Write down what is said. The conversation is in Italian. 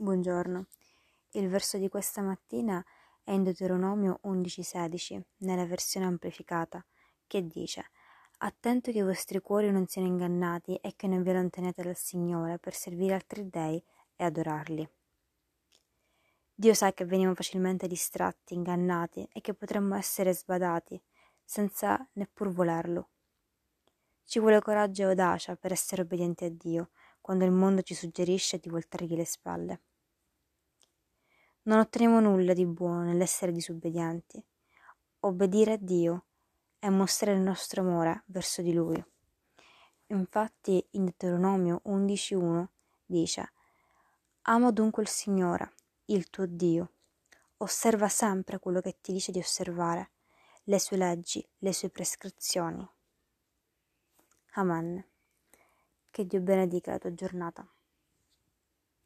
Buongiorno. Il verso di questa mattina è in Deuteronomio 11:16, nella versione amplificata, che dice Attento che i vostri cuori non siano ingannati e che non vi allontaniate dal Signore per servire altri dei e adorarli. Dio sa che veniamo facilmente distratti, ingannati e che potremmo essere sbadati senza neppur volerlo. Ci vuole coraggio e audacia per essere obbedienti a Dio quando il mondo ci suggerisce di voltargli le spalle. Non otteniamo nulla di buono nell'essere disobbedienti. Obbedire a Dio è mostrare il nostro amore verso di Lui. Infatti in Deuteronomio 11.1 dice Ama dunque il Signore, il tuo Dio. Osserva sempre quello che ti dice di osservare, le sue leggi, le sue prescrizioni. Amen. Che Dio benedica la tua giornata.